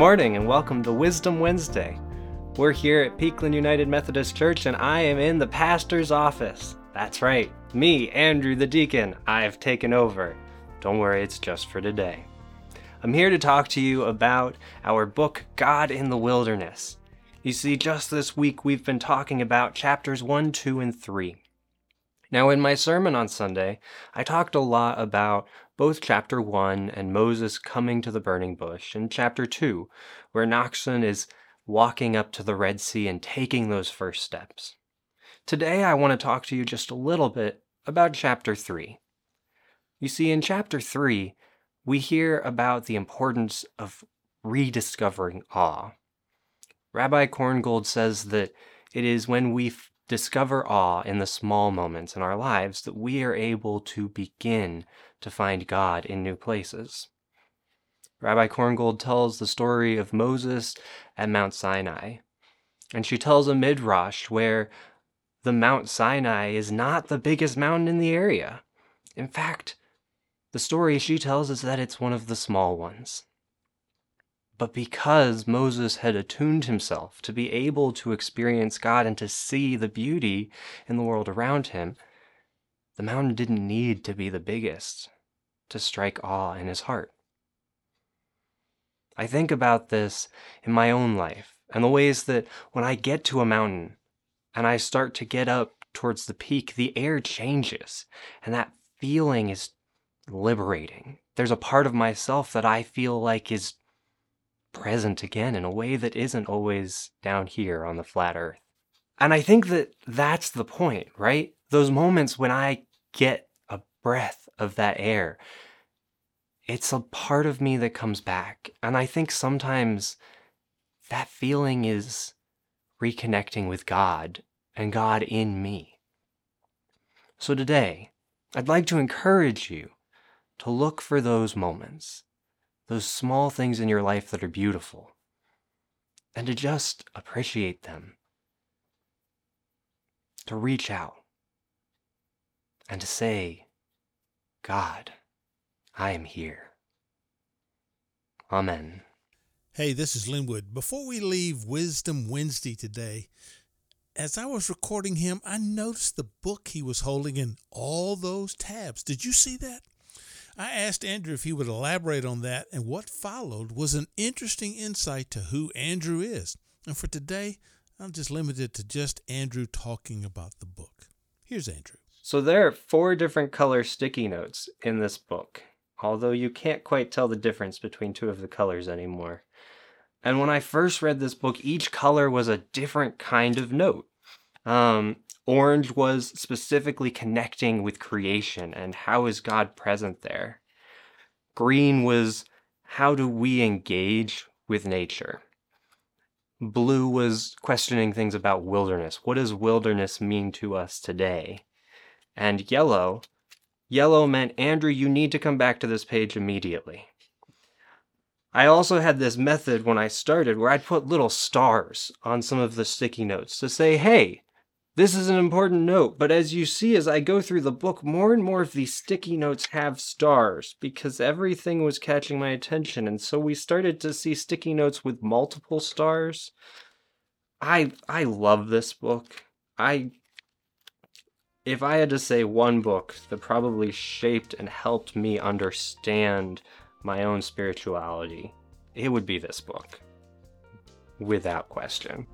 morning and welcome to Wisdom Wednesday. We're here at Peakland United Methodist Church and I am in the pastor's office. That's right, me, Andrew the deacon, I've taken over. Don't worry, it's just for today. I'm here to talk to you about our book, God in the Wilderness. You see, just this week we've been talking about chapters 1, 2, and 3. Now, in my sermon on Sunday, I talked a lot about both chapter 1 and Moses coming to the burning bush, and chapter 2, where Nachshon is walking up to the Red Sea and taking those first steps. Today, I want to talk to you just a little bit about chapter 3. You see, in chapter 3, we hear about the importance of rediscovering awe. Rabbi Korngold says that it is when we discover awe in the small moments in our lives that we are able to begin to find God in new places. Rabbi Korngold tells the story of Moses at Mount Sinai, and she tells a midrash where the Mount Sinai is not the biggest mountain in the area. In fact, the story she tells is that it's one of the small ones. But because Moses had attuned himself to be able to experience God and to see the beauty in the world around him, the mountain didn't need to be the biggest to strike awe in his heart. I think about this in my own life and the ways that when I get to a mountain and I start to get up towards the peak, the air changes and that feeling is liberating. There's a part of myself that I feel like is present again in a way that isn't always down here on the flat earth. And I think that that's the point, right? Those moments when I get a breath of that air, it's a part of me that comes back. And I think sometimes that feeling is reconnecting with God and God in me. So today, I'd like to encourage you to look for those moments, those small things in your life that are beautiful, and to just appreciate them, to reach out, and to say, God, I am here. Amen. Hey, this is Linwood. Before we leave Wisdom Wednesday today, as I was recording him, I noticed the book he was holding in all those tabs. Did you see that? I asked Andrew if he would elaborate on that, and what followed was an interesting insight to who Andrew is. And for today, I'm just limited to just Andrew talking about the book. Here's Andrew. So there are four different color sticky notes in this book, although you can't quite tell the difference between two of the colors anymore. And when I first read this book, each color was a different kind of note. Um, Orange was specifically connecting with creation and how is God present there. Green was how do we engage with nature. Blue was questioning things about wilderness. What does wilderness mean to us today? And yellow, yellow meant, Andrew, you need to come back to this page immediately. I also had this method when I started where I'd put little stars on some of the sticky notes to say, hey, this is an important note, but as you see as I go through the book, more and more of these sticky notes have stars because everything was catching my attention, and so we started to see sticky notes with multiple stars. I I love this book. I if I had to say one book that probably shaped and helped me understand my own spirituality, it would be this book. Without question.